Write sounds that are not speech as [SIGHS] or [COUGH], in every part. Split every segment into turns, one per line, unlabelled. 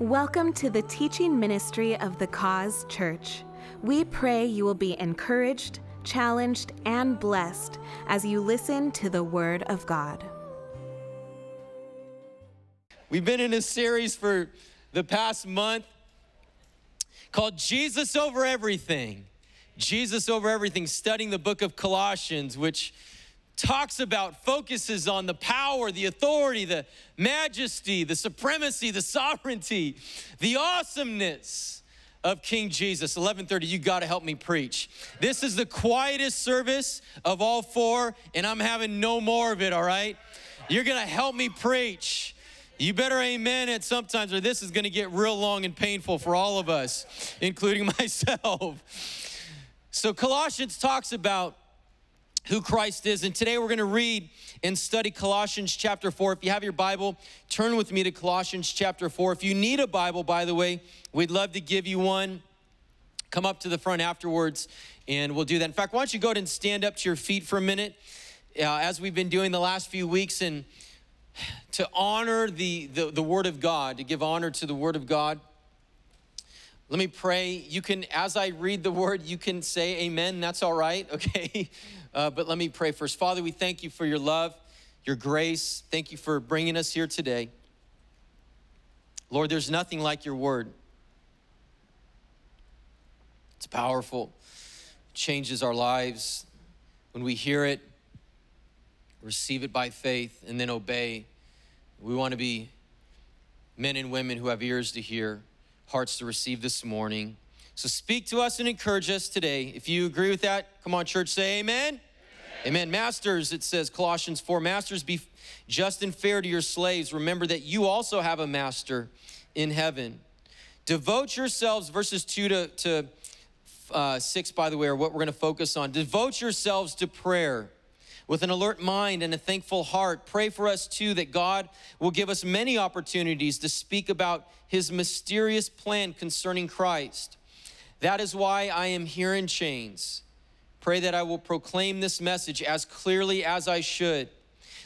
Welcome to the teaching ministry of the Cause Church. We pray you will be encouraged, challenged, and blessed as you listen to the Word of God.
We've been in a series for the past month called Jesus Over Everything. Jesus Over Everything, studying the book of Colossians, which talks about, focuses on the power, the authority, the majesty, the supremacy, the sovereignty, the awesomeness of King Jesus. 11:30 you got to help me preach. This is the quietest service of all four and I'm having no more of it, all right? You're going to help me preach. You better amen it sometimes, or this is going to get real long and painful for all of us, including [LAUGHS] myself. So, Colossians talks about who Christ is. And today we're going to read and study Colossians chapter 4. If you have your Bible, turn with me to Colossians chapter 4. If you need a Bible, by the way, we'd love to give you one. Come up to the front afterwards and we'll do that. In fact, why don't you go ahead and stand up to your feet for a minute, uh, as we've been doing the last few weeks, and [SIGHS] to honor the, the, the Word of God, to give honor to the Word of God. Let me pray. You can, as I read the word, you can say amen. That's all right, [LAUGHS] okay? Uh, but let me pray first. Father, we thank you for your love, your grace. Thank you for bringing us here today. Lord, there's nothing like your word. It's powerful, it changes our lives. When we hear it, receive it by faith, and then obey. We want to be men and women who have ears to hear, hearts to receive this morning. So speak to us and encourage us today. If you agree with that, come on, church, say amen. Amen. amen. Masters, it says, Colossians 4 Masters, be just and fair to your slaves. Remember that you also have a master in heaven. Devote yourselves, verses 2 to, to uh, 6, by the way, are what we're going to focus on. Devote yourselves to prayer with an alert mind and a thankful heart. Pray for us too that God will give us many opportunities to speak about his mysterious plan concerning Christ. That is why I am here in chains. Pray that I will proclaim this message as clearly as I should.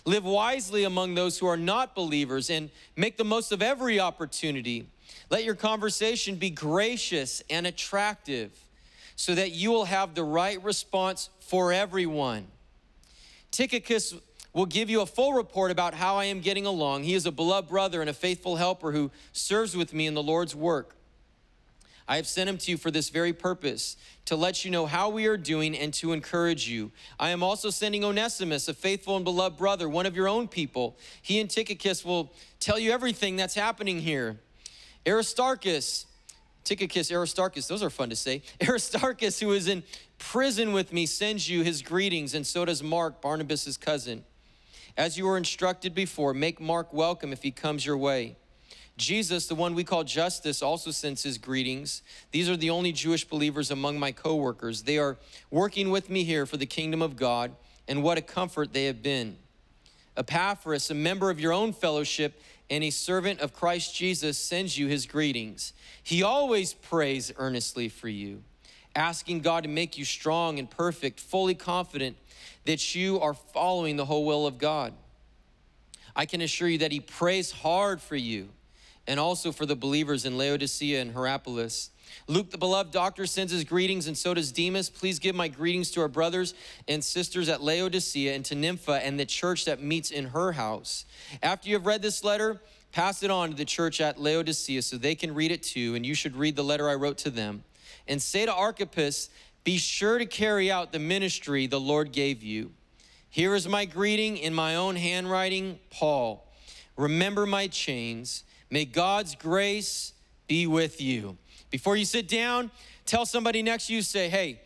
Live wisely among those who are not believers and make the most of every opportunity. Let your conversation be gracious and attractive so that you will have the right response for everyone. Tychicus will give you a full report about how I am getting along. He is a beloved brother and a faithful helper who serves with me in the Lord's work. I have sent him to you for this very purpose, to let you know how we are doing and to encourage you. I am also sending Onesimus, a faithful and beloved brother, one of your own people. He and Tychicus will tell you everything that's happening here. Aristarchus, Tychicus, Aristarchus, those are fun to say. [LAUGHS] Aristarchus, who is in prison with me, sends you his greetings, and so does Mark, Barnabas' cousin. As you were instructed before, make Mark welcome if he comes your way. Jesus, the one we call Justus, also sends his greetings. These are the only Jewish believers among my coworkers. They are working with me here for the kingdom of God, and what a comfort they have been. Epaphras, a member of your own fellowship and a servant of Christ Jesus, sends you his greetings. He always prays earnestly for you, asking God to make you strong and perfect, fully confident that you are following the whole will of God. I can assure you that he prays hard for you and also for the believers in Laodicea and Hierapolis. Luke, the beloved doctor, sends his greetings, and so does Demas. Please give my greetings to our brothers and sisters at Laodicea and to Nympha and the church that meets in her house. After you have read this letter, pass it on to the church at Laodicea so they can read it too, and you should read the letter I wrote to them. And say to Archippus, be sure to carry out the ministry the Lord gave you. Here is my greeting in my own handwriting, Paul. Remember my chains. May God's grace be with you. Before you sit down, tell somebody next to you, say, hey,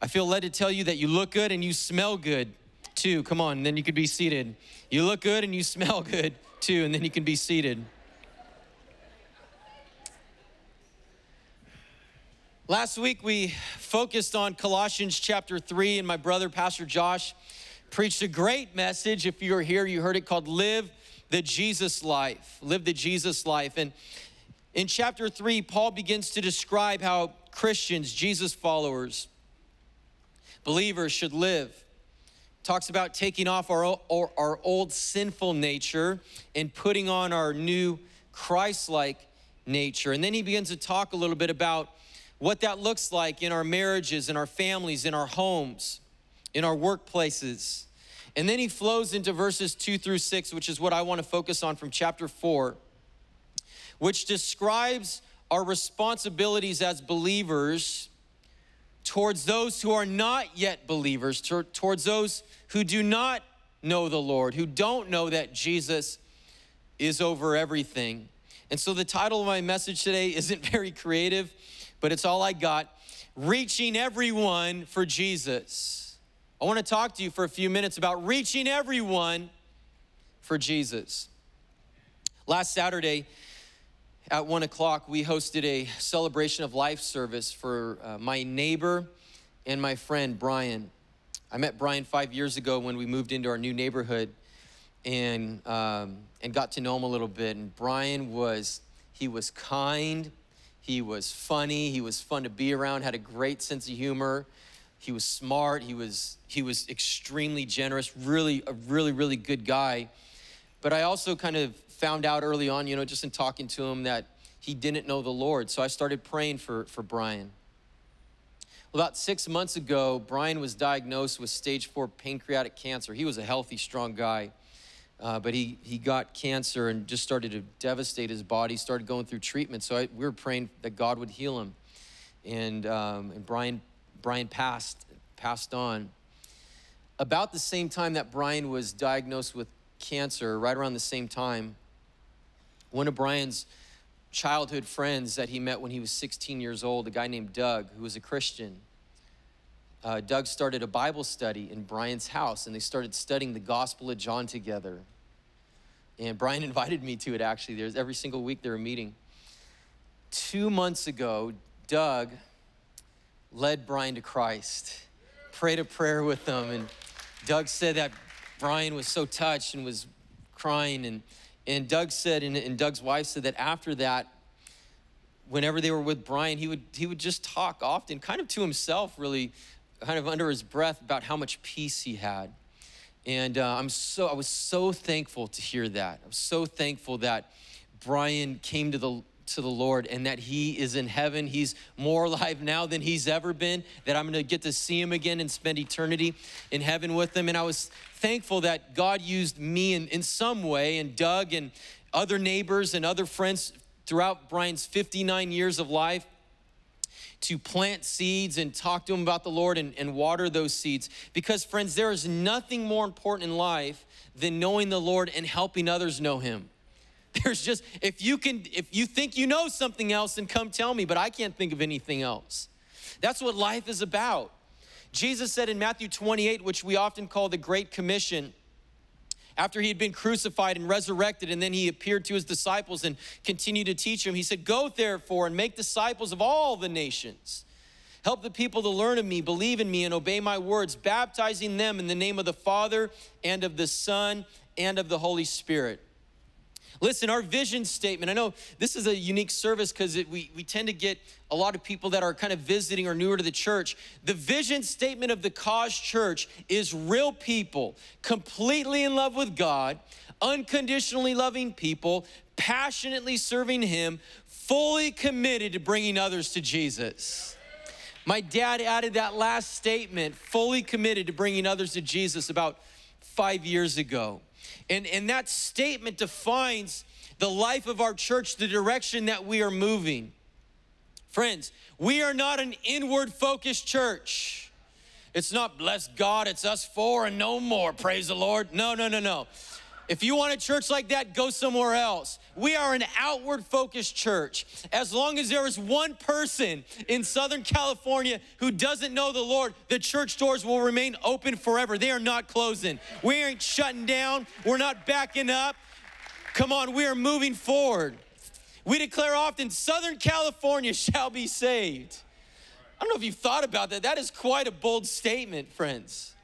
I feel led to tell you that you look good and you smell good too. Come on, then you could be seated. You look good and you smell [LAUGHS] good too, and then you can be seated. Last week we focused on Colossians chapter 3, and my brother, Pastor Josh, preached a great message. If you were here, you heard it called Live the Jesus life. Live the Jesus life. And in chapter 3, Paul begins to describe how Christians, Jesus followers, believers should live. Talks about taking off our, our, our old sinful nature and putting on our new Christ like nature. And then he begins to talk a little bit about what that looks like in our marriages, in our families, in our homes, in our workplaces. And then he flows into verses two through six, which is what I want to focus on from chapter four, which describes our responsibilities as believers towards those who are not yet believers, towards those who do not know the Lord, who don't know that Jesus is over everything. And so the title of my message today isn't [LAUGHS] very creative, but it's all I got Reaching Everyone for Jesus. I want to talk to you for a few minutes about reaching everyone for Jesus. Last Saturday, at one o'clock, we hosted a celebration of life service for uh, my neighbor and my friend Brian. I met Brian five years ago when we moved into our new neighborhood and, um, and got to know him a little bit. And Brian was, he was kind, he was funny, he was fun to be around, had a great sense of humor. He was smart, he was, he was extremely generous, really, a really, really good guy. But I also kind of found out early on, you know, just in talking to him, that he didn't know the Lord. So I started praying for, for Brian. About six months ago, Brian was diagnosed with stage four pancreatic cancer. He was a healthy, strong guy, uh, but he, he got cancer and just started to devastate his body, started going through treatment. So I, we were praying that God would heal him. And, um, and Brian, Brian passed, passed on. About the same time that Brian was diagnosed with cancer, right around the same time, one of Brian's childhood friends that he met when he was 16 years old, a guy named Doug, who was a Christian, uh, Doug started a Bible study in Brian's house and they started studying the Gospel of John together. And Brian [LAUGHS] invited me to it actually. There's every single week they were meeting. Two months ago, Doug led Brian to Christ, prayed a prayer with them, and Doug said that Brian was so touched and was crying and and Doug said, and, and Doug's wife said that after that, whenever they were with Brian, he would he would just talk often, kind of to himself, really, kind of under his breath about how much peace he had. And uh, I'm so I was so thankful to hear that. I was so thankful that Brian came to the to the Lord and that he is in heaven. He's more alive now than he's ever been, that I'm gonna get to see him again and spend eternity in heaven with him. And I was thankful that God used me in, in some way and Doug and other neighbors and other friends throughout Brian's 59 years of life to plant seeds and talk to him about the Lord and, and water those seeds. Because, friends, there is nothing more important in life than knowing the Lord and helping others know him. [LAUGHS] There's just, if you can, if you think you know something else, then come tell me, but I can't think of anything else. That's what life is about. Jesus said in Matthew 28, which we often call the Great Commission, after he had been crucified and resurrected, and then he appeared to his disciples and continued to teach them, he said, Go therefore and make disciples of all the nations. Help the people to learn of me, believe in me, and obey my words, baptizing them in the name of the Father and of the Son and of the Holy Spirit Listen, our vision statement, I know this is a unique service because we, we tend to get a lot of people that are kind of visiting or newer to the church. The vision statement of the Cause Church is real people, completely in love with God, unconditionally loving people, passionately serving Him, fully committed to bringing others to Jesus. My dad added that last statement, fully committed to bringing others to Jesus, about five years ago. And, and that statement defines the life of our church, the direction that we are moving. Friends, we are not an inward focused church. It's not bless God, it's us four and no more, praise the Lord. No, no, no, no. If you want a church like that, go somewhere else. We are an outward focused church. As long as there is one person in Southern California who doesn't know the Lord, the church doors will remain open forever. They are not closing. We ain't shutting down, we're not backing up. Come on, we are moving forward. We declare often, Southern California shall be saved. I don't know if you've thought about that. That is quite a bold statement, friends.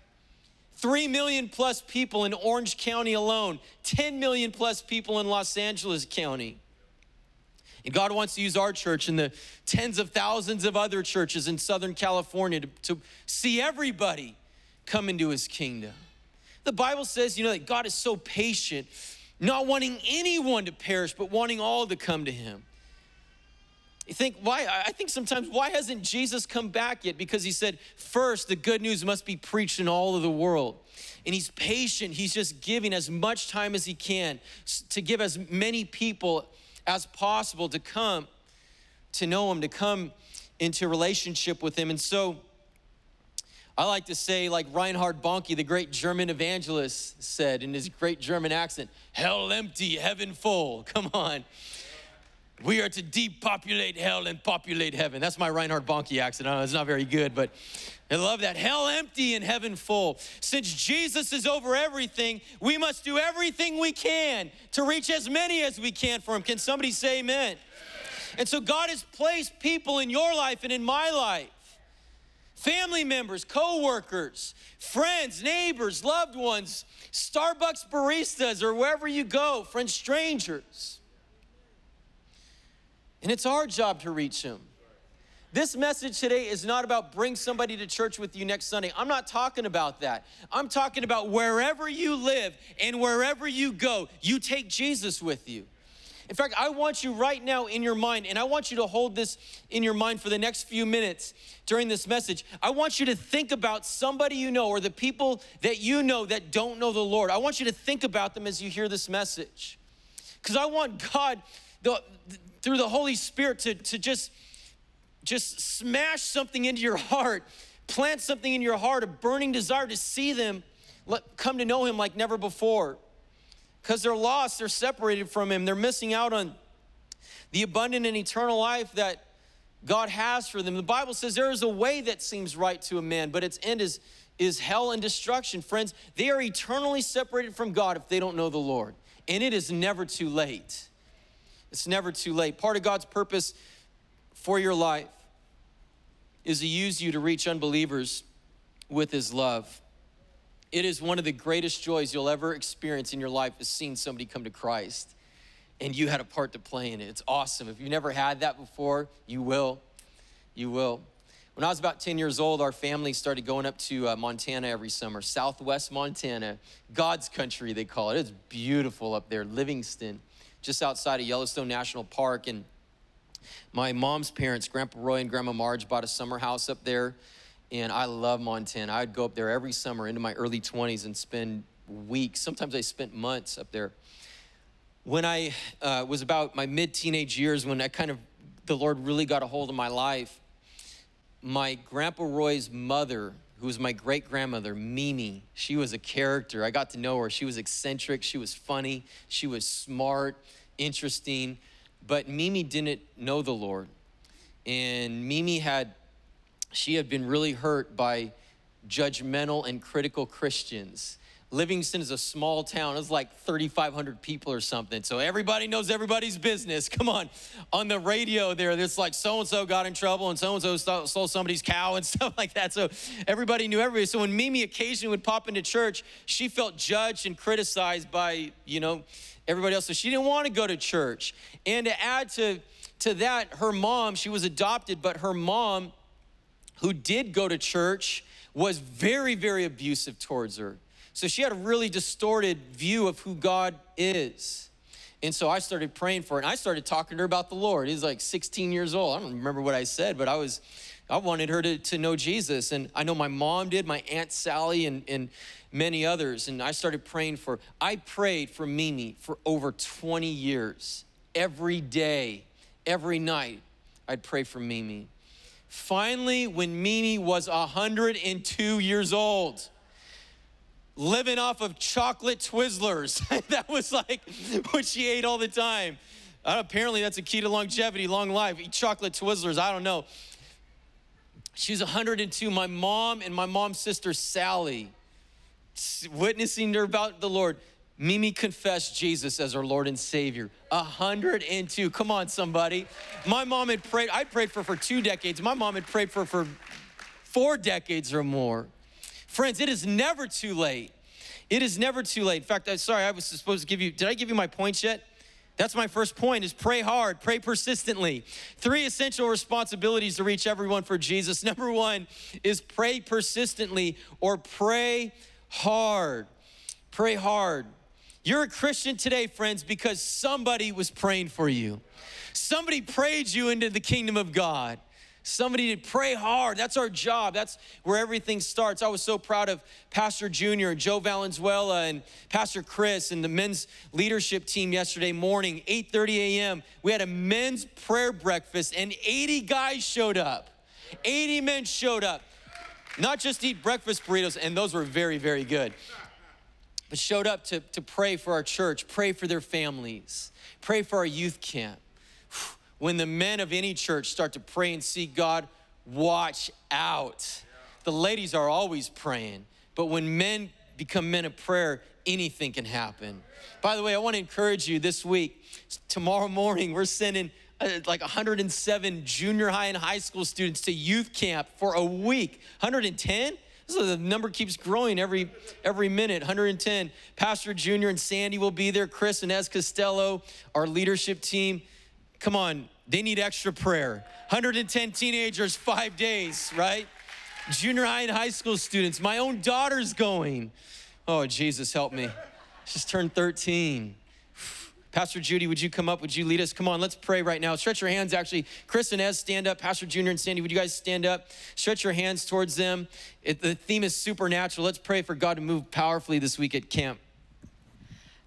3 million plus people in Orange County alone, 10 million plus people in Los Angeles County. And God wants to use our church and the tens of thousands of other churches in Southern California to, to see everybody come into his kingdom. The Bible says, you know, that God is so patient, not wanting anyone to perish, but wanting all to come to him. You think, why? I think sometimes, why hasn't Jesus come back yet? Because he said, first, the good news must be preached in all of the world. And he's patient. He's just giving as much time as he can to give as many people as possible to come to know him, to come into relationship with him. And so, I like to say, like Reinhard Bonnke, the great German evangelist, said in his great German accent, hell empty, heaven full. [LAUGHS] Come on. We are to depopulate hell and populate heaven. That's my Reinhard Bonnke accent. Know it's not very good, but I love that. Hell empty and heaven full. Since Jesus is over everything, we must do everything we can to reach as many as we can for Him. Can somebody say amen? And so God has placed people in your life and in my life family members, co workers, friends, neighbors, loved ones, Starbucks baristas, or wherever you go, friends, strangers. And it's our job to reach them. This message today is not about bring somebody to church with you next Sunday. I'm not talking about that. I'm talking about wherever you live and wherever you go, you take Jesus with you. In fact, I want you right now in your mind, and I want you to hold this in your mind for the next few minutes during this message. I want you to think about somebody you know or the people that you know that don't know the Lord. I want you to think about them as you hear this message. Because I want God, the, through the Holy Spirit, to, to just, just smash something into your heart, plant something in your heart, a burning desire to see them come to know Him like never before because they're lost, they're separated from Him, they're missing out on the abundant and eternal life that God has for them. The Bible says there is a way that seems right to a man, but its end is, is hell and destruction. Friends, they are eternally separated from God if they don't know the Lord. And it is never too late. It's never too late. Part of God's purpose for your life is to use you to reach unbelievers with His love. It is one of the greatest joys you'll ever experience in your life is seeing somebody come to Christ and you had a part to play in it. It's awesome. If you've never had that before, you will. You will. When I was about 10 years old, our family started going up to uh, Montana every summer, southwest Montana, God's country, they call it. It's beautiful up there, Livingston, just outside of Yellowstone National Park. And my mom's parents, Grandpa Roy and Grandma Marge, bought a summer house up there and I love Montana. I'd go up there every summer into my early 20s and spend weeks. Sometimes I spent months up there. When I uh, was about my mid teenage years, when I kind of, the Lord really got a hold of my life, my Grandpa Roy's mother, who was my great grandmother, Mimi, she was a character. I got to know her. She was eccentric, she was funny, she was smart, interesting, but Mimi didn't know the Lord. And Mimi had she had been really hurt by judgmental and critical Christians. Livingston is a small town. It's like 3,500 people or something. So everybody knows everybody's business. [LAUGHS] Come on. On the radio there, it's like so and so got in trouble and so and so stole somebody's cow and [LAUGHS] stuff like that. So everybody knew everybody. So when Mimi occasionally would pop into church, she felt judged and criticized by, you know, everybody else. So she didn't want to go to church. And to add to, to that, her mom, she was adopted, but her mom, who did go to church was very, very abusive towards her. So she had a really distorted view of who God is. And so I started praying for her and I started talking to her about the Lord. He's like 16 years old. I don't remember what I said, but I was, I wanted her to, to know Jesus. And I know my mom did, my Aunt Sally, and, and many others. And I started praying for, I prayed for Mimi for over 20 years. Every day, every night, I'd pray for Mimi. Finally, when Mimi was 102 years old, living off of chocolate Twizzlers, [LAUGHS] that was like what she ate all the time. Uh, apparently, that's a key to longevity, long life. Eat chocolate Twizzlers, I don't know. She's 102. My mom and my mom's sister, Sally, witnessing her about the Lord. Mimi confessed Jesus as her Lord and Savior. 102. Come on, somebody. My mom had prayed, I prayed for for two decades. My mom had prayed for for four decades or more. Friends, it is never too late. It is never too late. In fact, I'm sorry, I was supposed to give you, did I give you my points yet? That's my first point is pray hard, pray persistently. Three essential responsibilities to reach everyone for Jesus. [LAUGHS] Number one is pray persistently or pray hard. Pray hard. You're a Christian today, friends, because somebody was praying for you. Somebody prayed you into the kingdom of God. Somebody to pray hard. That's our job. That's where everything starts. I was so proud of Pastor Junior, Joe Valenzuela, and Pastor Chris and the men's leadership team yesterday morning, 8:30 a.m. We had a men's prayer breakfast, and 80 guys showed up. 80 men showed up. Not just eat breakfast burritos, and those were very, very good. But showed up to, to pray for our church, pray for their families, pray for our youth camp when the men of any church start to pray and seek God, watch out. The ladies are always praying, but when men become men of prayer, anything can happen. By the way, I want to encourage you this week. Tomorrow morning, we're sending uh, like 107 junior high and high school students to youth camp for a week. 110? So the number keeps growing every every minute. 110. Pastor Junior and Sandy will be there. Chris and Ez Costello, our leadership team. Come on, they need extra prayer. 110 teenagers, five days, right? Junior high and high school students. My own daughter's going. Oh, Jesus, help me. She's turned 13. Pastor Judy, would you come up? Would you lead us? Come on, let's pray right now. Stretch your hands, actually. Chris and Ez, stand up. Pastor Junior and Sandy, would you guys stand up? Stretch your hands towards them. It, the theme is supernatural. Let's pray for God to move powerfully this week at camp.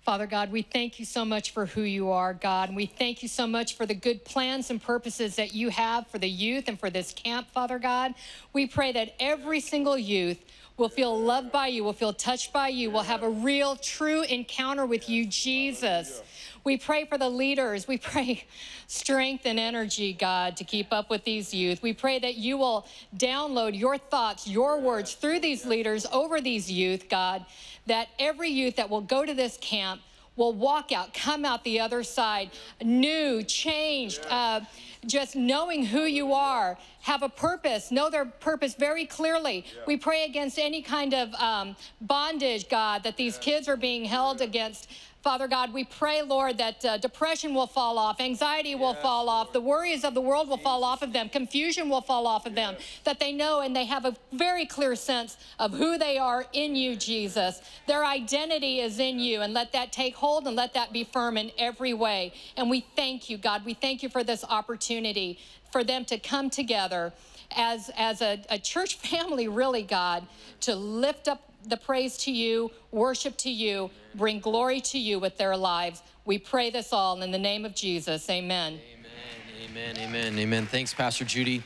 Father God, we thank you so much for who you are, God. And we thank you so much for the good plans and purposes that you have for the youth and for this camp, Father God. We pray that every single youth will feel loved by you, will feel touched by you, will have a real, true encounter with you, Jesus. We pray for the leaders. We pray strength and energy, God, to keep up with these youth. We pray that you will download your thoughts, your words through these leaders over these youth, God, that every youth that will go to this camp will walk out, come out the other side, new, changed, uh, just knowing who you are, have a purpose, know their purpose very clearly. We pray against any kind of um, bondage, God, that these kids are being held against. Father God, we pray, Lord, that uh, depression will fall off, anxiety will yes, fall off, the worries of the world will fall off of them, confusion will fall off of yes. them, that they know and they have a very clear sense of who they are in you, Jesus. Their identity is in you, and let that take hold and let that be firm in every way. And we thank you, God. We thank you for this opportunity for them to come together as, as a, a church [LAUGHS] family, really, God, to lift up the praise to you, worship to you, bring glory to you with their lives. We pray this all in the name of Jesus. Amen.
Amen. Amen. Amen. Amen. Thanks, Pastor Judy.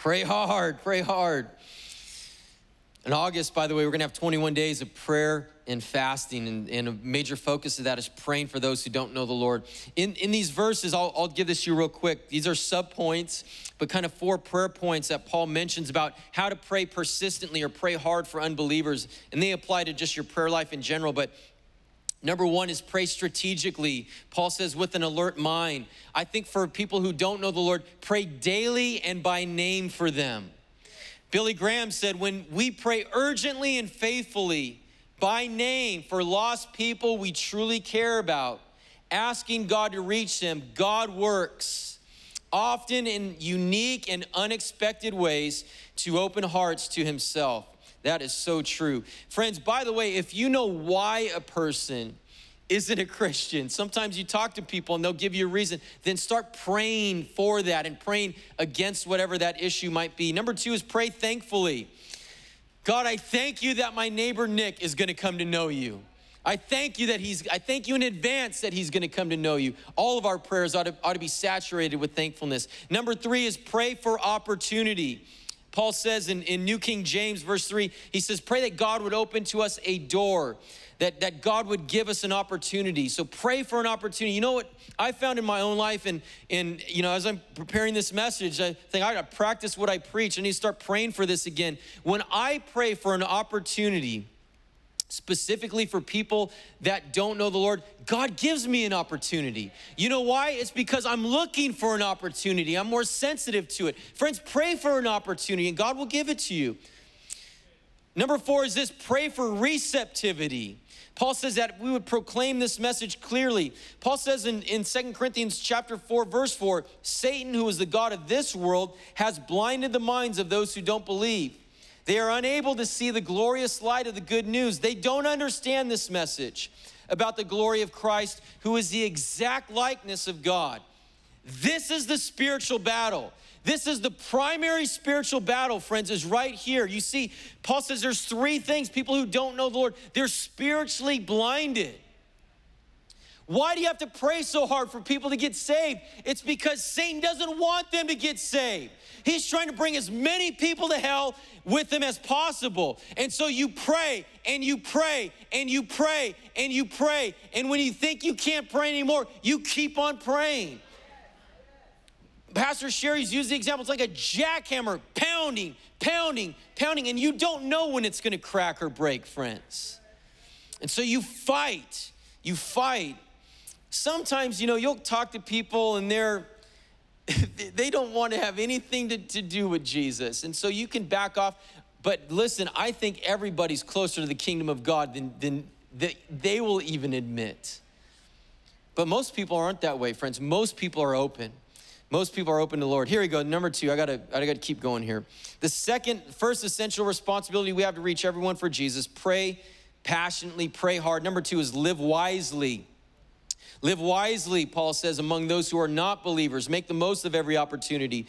Pray hard. Pray hard. In August, by the way, we're going to have 21 days of prayer and fasting, and, and, a major focus of that is praying for those who don't know the Lord. In, in these verses, I'll, I'll give this to you real quick. These are sub points, but kind of four prayer points that Paul mentions about how to pray persistently or pray hard for unbelievers. And they apply to just your prayer life in general, but Number one is pray strategically. Paul says, with an alert mind. I think for people who don't know the Lord, pray daily and by name for them. Billy Graham said, when we pray urgently and faithfully, by name for lost people we truly care about, asking God to reach them. God works often in unique and unexpected ways to open hearts to Himself. That is so true. Friends, by the way, if you know why a person isn't a Christian, sometimes you talk to people and they'll give you a reason, then start praying for that and praying against whatever that issue might be. Number two is pray thankfully. God, I thank you that my neighbor Nick is gonna come to know you. I thank you that he's, I thank you in advance that he's gonna come to know you. All of our prayers ought to, ought to be saturated with thankfulness. Number three is pray for opportunity. Paul says in, in New King James, verse 3, he says, Pray that God would open to us a door, that, that God would give us an opportunity. So pray for an opportunity. You know what I found in my own life, and, and you know, as I'm preparing this message, I think I gotta practice what I preach. I need to start praying for this again. When I pray for an opportunity, specifically for people that don't know the Lord, God gives me an opportunity. You know why? It's because I'm looking for an opportunity. I'm more sensitive to it. Friends, pray for an opportunity and God will give it to you. Number four is this pray for receptivity. Paul says that we would proclaim this message clearly. Paul says in, in 2 Corinthians chapter 4, verse 4, Satan, who is the God of this world, has blinded the minds of those who don't believe They are unable to see the glorious light of the good news. They don't understand this message about the glory of Christ, who is the exact likeness of God. This is the spiritual battle. This is the primary spiritual battle, friends, is right here. You see, Paul says there's three things people who don't know the Lord, they're spiritually blinded. Why do you have to pray so hard for people to get saved? It's because Satan doesn't want them to get saved. He's trying to bring as many people to hell with him as possible. And so you pray and you pray and you pray and you pray. And when you think you can't pray anymore, you keep on praying. Pastor Sherry's used the example. It's like a jackhammer pounding, pounding, pounding, and you don't know when it's gonna crack or break, friends. And so you fight, you fight. Sometimes, you know, you'll talk to people and they're, [LAUGHS] they don't want to have anything to, to do with Jesus. And so you can back off. But listen, I think everybody's closer to the kingdom of God than, than they will even admit. But most people aren't that way, friends. Most people are open. Most people are open to the Lord. Here we go. Number two, I gotta, I gotta keep going here. The second, first essential responsibility we have to reach everyone for Jesus pray passionately, pray hard. Number two is live wisely. Live wisely, Paul says, among those who are not believers. Make the most of every opportunity.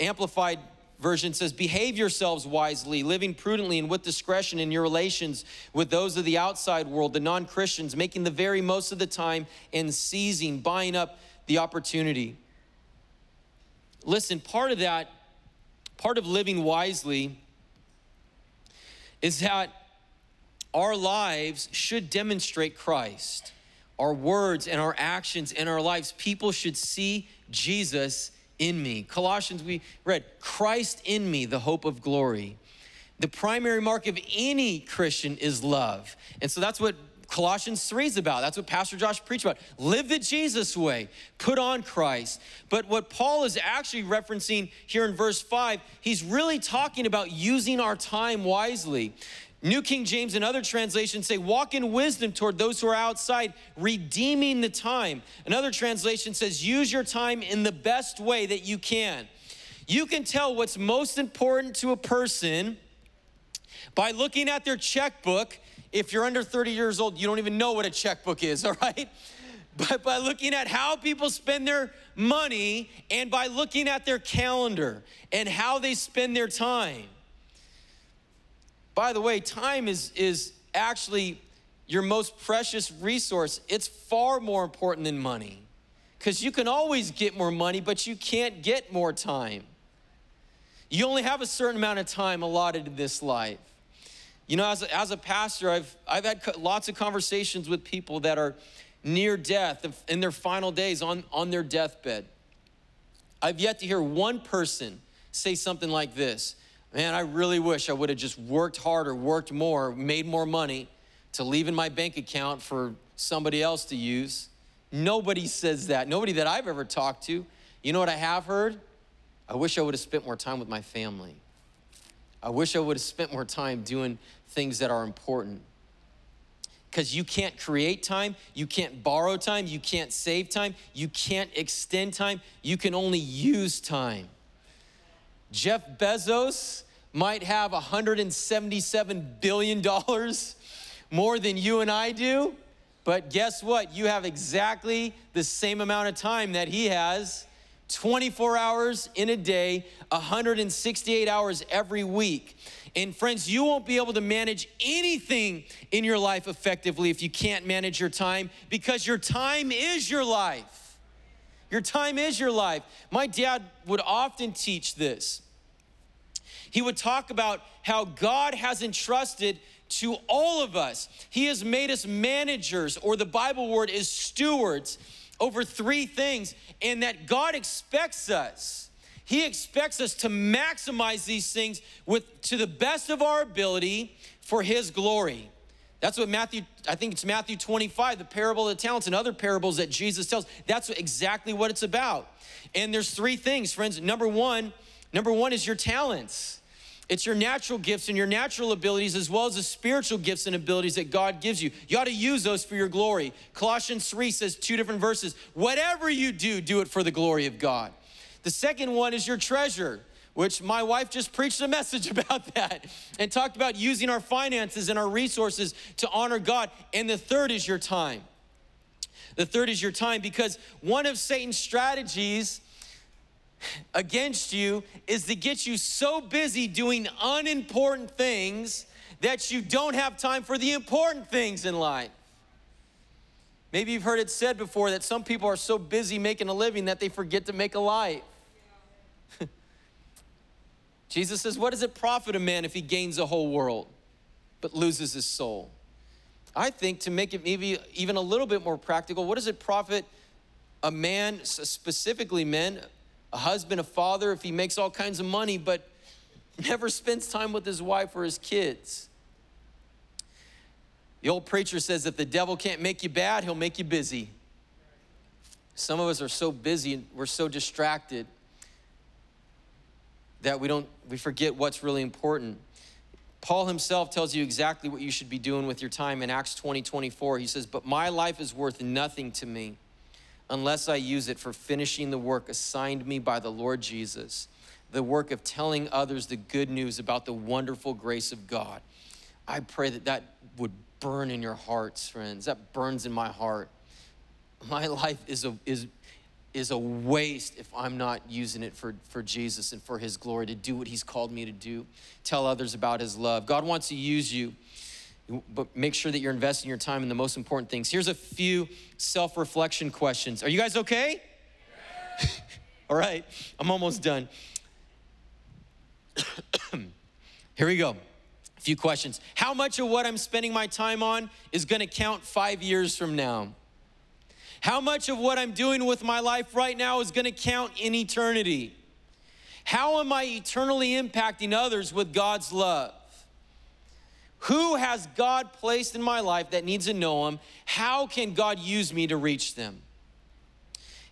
Amplified version says, Behave yourselves wisely, living prudently and with discretion in your relations with those of the outside world, the non Christians, making the very most of the time and seizing, buying up the opportunity. Listen, part of that, part of living wisely is that our lives should demonstrate Christ. Our words and our actions and our lives, people should see Jesus in me. Colossians, we read, Christ in me, the hope of glory. The primary mark of any Christian is love. And so that's what Colossians 3 is about. That's what Pastor Josh preached about. Live the Jesus way, put on Christ. But what Paul is actually referencing here in verse 5, he's really talking about using our time wisely. New King James and other translations say, walk in wisdom toward those who are outside, redeeming the time. Another translation says, use your time in the best way that you can. You can tell what's most important to a person by looking at their checkbook if you're under 30 years old, you don't even know what a checkbook is, [LAUGHS] all right? But by looking at how people spend their money and by looking at their calendar and how they spend their time. By the way, time is, is actually your most precious resource. It's far more important than money because you can always get more money, but you can't get more time. You only have a certain amount of time allotted in this life. You know, as a, as a pastor, I've, I've had lots of conversations with people that are near death in their final days on, on their deathbed. I've yet to hear one person say something like this Man, I really wish I would have just worked harder, worked more, made more money to leave in my bank account for somebody else to use. Nobody says that. Nobody that I've ever talked to. You know what I have heard? I wish I would have spent more time with my family. I wish I would have spent more time doing things that are important. Because you can't create time, you can't borrow time, you can't save time, you can't extend time, you can only use time. Jeff Bezos might have $177 billion more than you and I do, but guess what? You have exactly the same amount of time that he has 24 hours in a day, 168 hours every week. And friends, you won't be able to manage anything in your life effectively if you can't manage your time because your time is your life. Your time is your life. My dad would often teach this. He would talk about how God has entrusted to all of us, He has made us managers, or the Bible word is stewards over three things, and that God expects us. He expects us to maximize these things with to the best of our ability for his glory. That's what Matthew, I think it's Matthew 25, the parable of the talents and other parables that Jesus tells. That's exactly what it's about. And there's three things, friends. Number one, number one is your talents. It's your natural gifts and your natural abilities, as well as the spiritual gifts and abilities that God gives you. You ought to use those for your glory. Colossians 3 says two different verses whatever you do, do it for the glory of God. The second one is your treasure. Which my wife just preached a message [LAUGHS] about that and talked about using our finances and our resources to honor God. And the third is your time. The third is your time because one of Satan's strategies [LAUGHS] against you is to get you so busy doing unimportant things that you don't have time for the important things in life. Maybe you've heard it said before that some people are so busy making a living that they forget to make a life. [LAUGHS] Jesus says, What does it profit a man if he gains the whole world but loses his soul? I think to make it maybe even a little bit more practical, what does it profit a man, specifically men, a husband, a father, if he makes all kinds of money but never spends time with his wife or his kids? The old preacher says if the devil can't make you bad, he'll make you busy. Some of us are so busy and we're so distracted that we don't we forget what's really important. Paul himself tells you exactly what you should be doing with your time in Acts 20 24. He says, But my life is worth nothing to me unless I use it for finishing the work assigned me by the Lord Jesus, the work of telling others the good news about the wonderful grace of God. I pray that that would burn in your hearts, friends. That burns in my heart. My [LAUGHS] life is a, is, is a waste if I'm not using it for, for Jesus and for His glory to do what He's called me to do, tell others about His love. God wants to use you, but make sure that you're investing your time in the most important things. Here's a few self reflection questions. Are you guys okay? [LAUGHS] All right, I'm almost done. [COUGHS] Here we go A few questions. How much of what I'm spending my time on is to count five years from now? How much of what I'm doing with my life right now is going to count in eternity? How am I eternally impacting others with God's love? Who has God placed in my life that needs to know Him? How can God use me to reach them?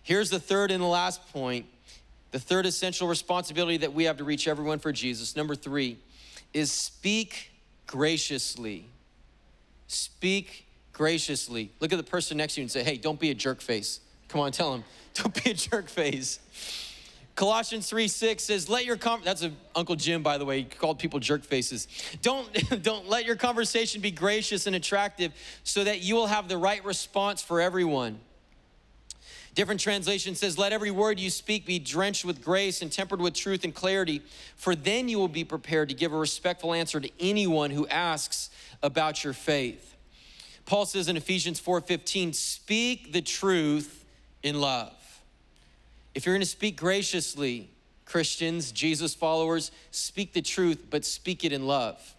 Here's the third and the last point the third essential responsibility that we have to reach everyone for Jesus. Number three, is speak graciously. Speak graciously. Look at the person next to you and say, hey, don't be a jerk face. Come on, tell him, [LAUGHS] don't be a jerk face. Colossians 3 6 says, let your com that's a, Uncle Jim, by the way, called people jerk faces. [LAUGHS] Don't, [LAUGHS] don't let your conversation be gracious and attractive so that you will have the right response for everyone. Different translation says, Let every word you speak be drenched with grace and tempered with truth and clarity, for then you will be prepared to give a respectful answer to anyone who asks about your faith. Paul says in Ephesians 4:15, speak the truth in love. If you're going to speak graciously, Christians, Jesus followers, speak the truth, but speak it in love.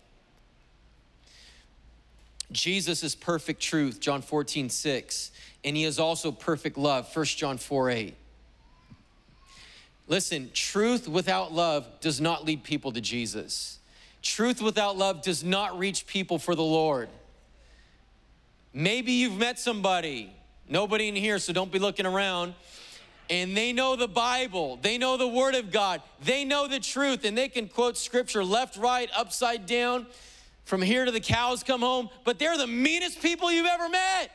Jesus is perfect truth, John 14, 6 and he is also perfect love 1 john 4 8 listen truth without love does not lead people to jesus truth without love does not reach people for the lord maybe you've met somebody nobody in here so don't be looking around and they know the Bible, they know the Word of God, they know the truth, and they can quote scripture left, right, upside down, from here to the cows come home, but they're the meanest people you've ever met.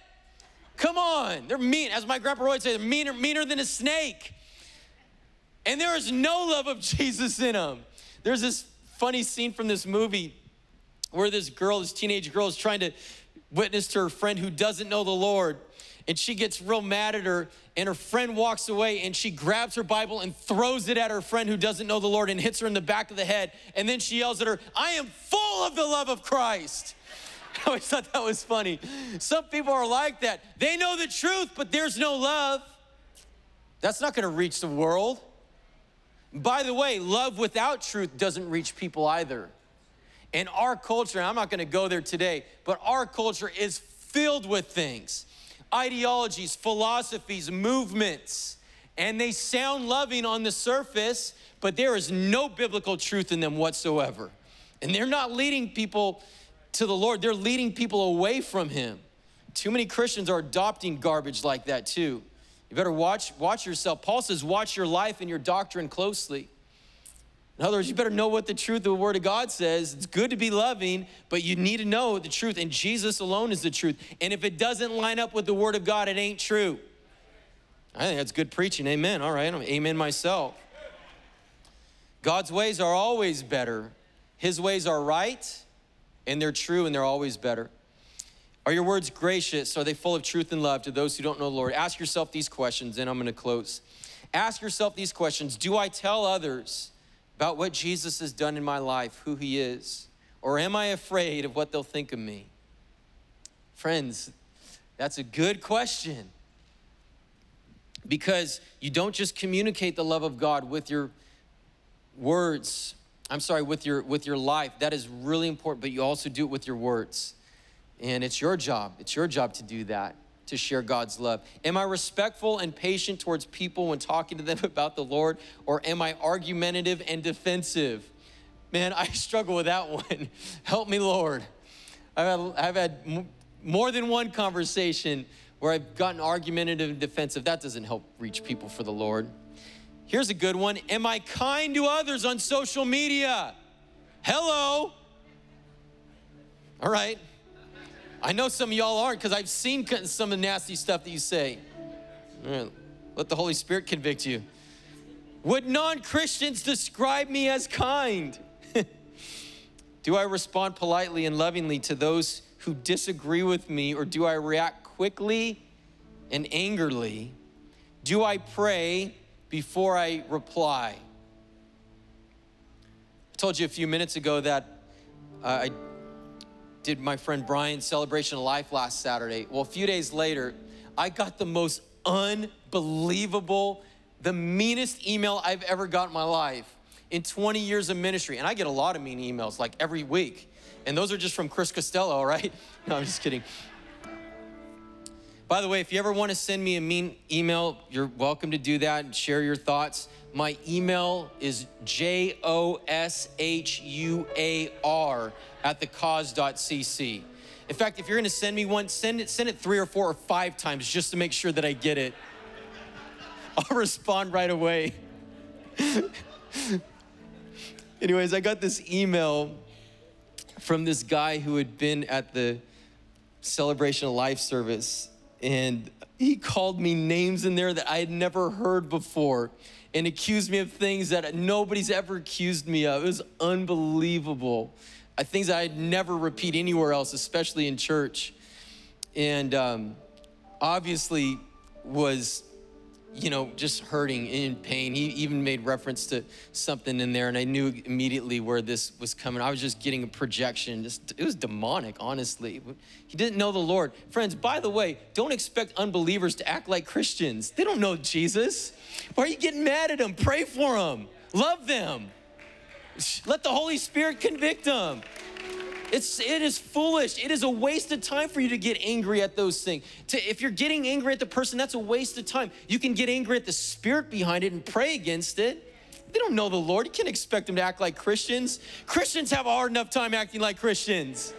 Come on. They're mean. As my grandpa say, they're meaner, meaner than a snake. And there is no love of [LAUGHS] Jesus in them. There's this funny scene from this movie where this girl, this teenage girl, is trying to witness to her friend who doesn't know the Lord. And she gets real mad at her, and her friend walks away, and she grabs her Bible and throws it at her friend who doesn't know the Lord and hits her in the back of the head. And then she yells at her, I am full of the love of Christ. [LAUGHS] I always thought that was funny. Some people are like that. They know the truth, but there's no love. That's not going to reach the world. By the way, love without truth doesn't reach people either. And our culture, I'm not going to go there today, but our culture is filled with things ideologies, philosophies, movements, and they sound loving on the surface, but there is no biblical truth in them whatsoever. And they're not leading people to the Lord, they're leading people away from Him. Too many Christians are adopting garbage like that too. You better watch, watch yourself. Paul says, watch your life and your doctrine closely. In other words, you better know what the truth of the Word of God says. It's good to be loving, but you need to know the truth, and Jesus alone is the truth. And if it doesn't line up with the Word of God, it ain't true. I think that's good preaching. Amen. All right. I'm amen myself. God's ways are always better. His ways are right and they're true and they're always better. Are your words gracious? Are they full of truth and love to those who don't know the Lord? Ask yourself these questions, and I'm going to close. Ask yourself these questions Do I tell others about what Jesus has done in my life, who he is? Or am I afraid of what they'll think of me? Friends, that's a good question. Because you don't just communicate the love of God with your words, I'm sorry, with your with your life. That is really important, but you also do it with your words. And it's your job. It's your job to do that, to share God's love. Am I respectful and patient towards people when talking to them [LAUGHS] about the Lord, or am I argumentative and defensive? Man, I [LAUGHS] struggle with that one. [LAUGHS] Help me, Lord. I've had, I've had more than one conversation where I've gotten argumentative and defensive. That doesn't help reach people for the Lord. Here's a good one Am I kind to others on social media? Hello. All right. I know some of y'all aren't because I've seen some of the nasty stuff that you say. Let the Holy Spirit convict you. Would non Christians describe me as kind? [LAUGHS] do I respond politely and lovingly to those who disagree with me, or do I react quickly and angrily? Do I pray before I reply? I told you a few minutes ago that uh, I did my friend Brian's celebration of life last Saturday. Well, a few days later, I got the most unbelievable, the meanest email I've ever got in my life in 20 years of ministry. And I get a lot of mean emails like every week. And those are just from Chris Costello, right? [LAUGHS] No, I'm just kidding. By the way, if you ever want to send me a mean email, you're welcome to do that and share your thoughts. My email is J O S H U A R at thecause.cc. In fact, if you're gonna send me one, send it, send it three or four or five times just to make sure that I get it. [LAUGHS] I'll respond right away. [LAUGHS] Anyways, I got this email from this guy who had been at the celebration of life service, and he called me names in there that I had never heard before and accused me of things that nobody's ever accused me of. It was unbelievable. Uh, things I'd never repeat anywhere else, especially in church. And um, obviously was, you know, just hurting in pain. He even made reference to something in there, and I knew immediately where this was coming. I was just getting a projection. Just, it was demonic, honestly. He didn't know the Lord. Friends, by the way, don't expect unbelievers to act like Christians. They don't know Jesus. Why are you getting mad at them? Pray for them, love them. Let the Holy Spirit convict them. It's, it is foolish. It is a waste of time for you to get angry at those things. To, if you're getting angry at the person, that's a waste of time. You can get angry at the spirit behind it and pray against it. They don't know the Lord. You can't expect them to act like Christians. Christians have a hard enough time acting like Christians,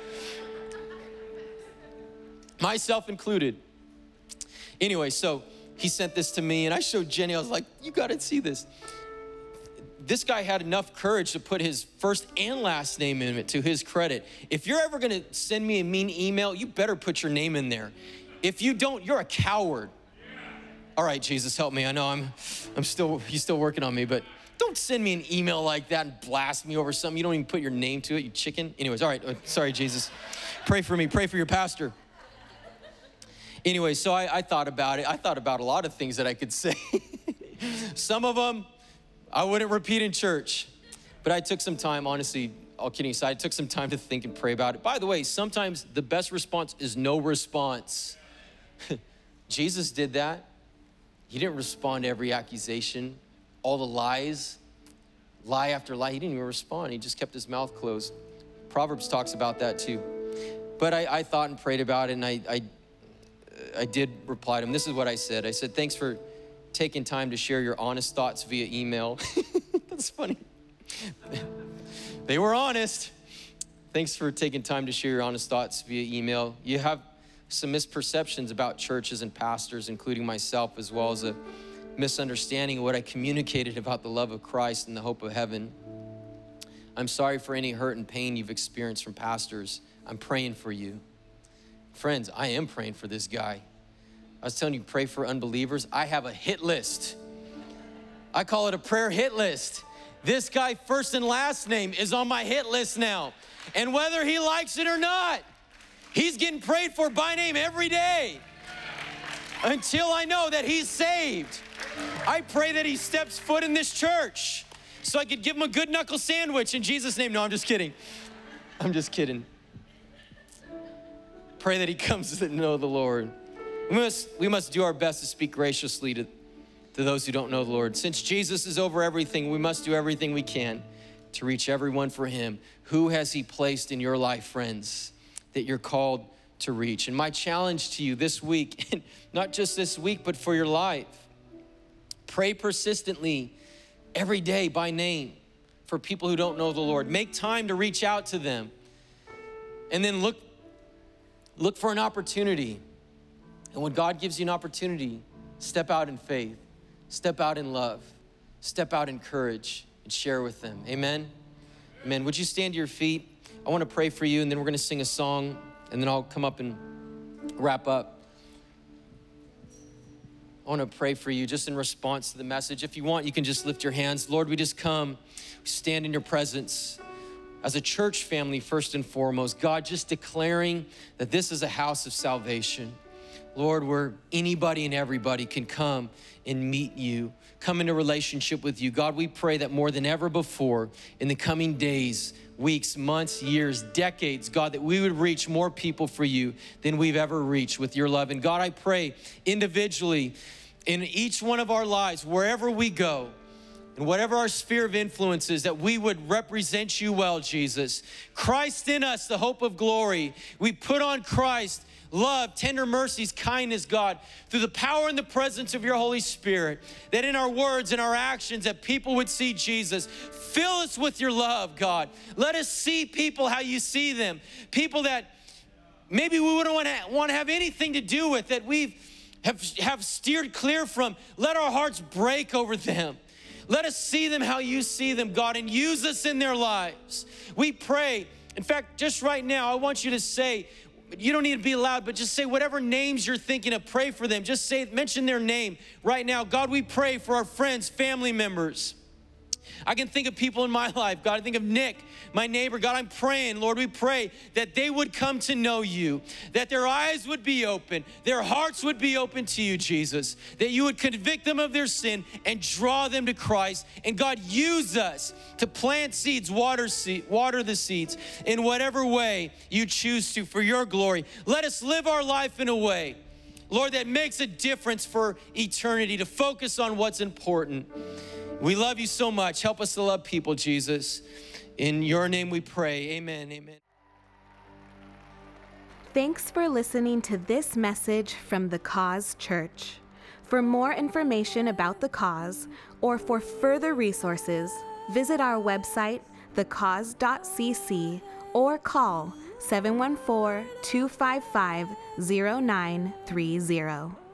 myself included. Anyway, so he sent this to me, and I showed Jenny. I was like, You got to see this this guy had enough courage to put his first and last name in it to his credit. If you're ever gonna send me a mean email, you better put your name in there. If you don't, you're a coward. All right, Jesus, help me. I know I'm, I'm still, he's still working on me, but don't send me an email like that and blast me over something. You don't even put your name to it, you chicken. Anyways, all right, uh, sorry, Jesus. Pray for me, pray for your pastor. Anyway, so I, I thought about it. I thought about a lot of things that I could say. [LAUGHS] Some of them, I wouldn't repeat in church. But I took some time, honestly, all kidding aside, I took some time to think and pray about it. By the way, sometimes the best response is no response. [LAUGHS] Jesus did that. He didn't respond to every accusation, all the lies, lie after lie. He didn't even respond. He just kept his mouth closed. Proverbs talks about that too. But I, I thought and prayed about it, and I, I, I did reply to him. This is what I said I said, Thanks for taking time to share your honest thoughts via email. [LAUGHS] That's funny. they were honest. Thanks for taking time to share your honest thoughts via email. You have some misperceptions about churches and pastors, including myself, as well as a misunderstanding of what I communicated about the love of Christ and the hope of heaven. I'm sorry for any hurt and pain you've experienced from pastors. I'm praying for you. Friends, I am praying for this guy. I was telling you, pray for unbelievers. I have a hit list. I call it a prayer hit list. This guy, first and last name, is on my hit list now. And whether he likes it or not, he's getting prayed for by name every day until I know that he's saved. I pray that he steps foot in this church so I could give him a good knuckle sandwich in Jesus' name. No, I'm just kidding. I'm just kidding. Pray that he [LAUGHS] comes to know the Lord. We must, we must do our best to speak graciously to, to those who don't know the Lord. Since Jesus is over everything, we must do everything we can to reach everyone for him. Who has he placed in your life, friends, that you're called to reach? And my challenge to you this week, [LAUGHS] and not just this week, but for your life, pray persistently every day by name for people who don't know the Lord. Make time to reach out to them. And then look look for an opportunity. And when God gives you an opportunity, step out in faith, step out in love, step out in courage and share with them. Amen. Amen. Would you stand to your feet? I want to pray for you and then we're going to sing a song and then I'll come up and wrap up. I want to pray for you just in response to the message. If you want, you can just lift your hands. Lord, we just come, we stand in your presence as a church family, first and foremost. God, just declaring that this is a house of salvation. Lord, where anybody and everybody can come and meet you, come into relationship with you. God, we pray that more than ever before, in the coming days, weeks, months, years, decades, God, that we would reach more people for you than we've ever reached with your love. And God, I pray individually in each one of our lives, wherever we go, and whatever our sphere of influence is, that we would represent you well, Jesus. Christ in us, the hope of glory. We put on Christ, love, tender mercies, kindness, God, through the power and the presence of your Holy Spirit, that in our words and our actions, that people would see Jesus. Fill us with your love, God. Let us see people how you see them. People that maybe we wouldn't want to, want to have anything to do with, that we've have, have steered clear from. Let our hearts break over them. Let us see them how you see them, God, and use us in their lives. We pray. In fact, just right now, I want you to say, you don't need to be loud, but just say whatever names you're thinking of, pray for them. Just say, mention their name right now. God, we pray for our friends, family members. I can think of people in my [LAUGHS] life. God, I think of Nick, my neighbor. God, I'm praying, Lord, we pray that they would come to know you, that their eyes would be open, their hearts would be open to you, Jesus, that you would convict them of their sin and draw them to Christ. And God, use us to plant seeds, water, seed, water the seeds in whatever way you choose to for your glory. Let us live our life in a way. Lord, that makes a difference for eternity, to focus on what's important. We love you so much. Help us to love people, Jesus. In your name we pray. Amen. Amen.
Thanks for listening to this message from the Cause Church. For more information about the cause or for further resources, visit our website, thecause.cc, or call 714 255 0930.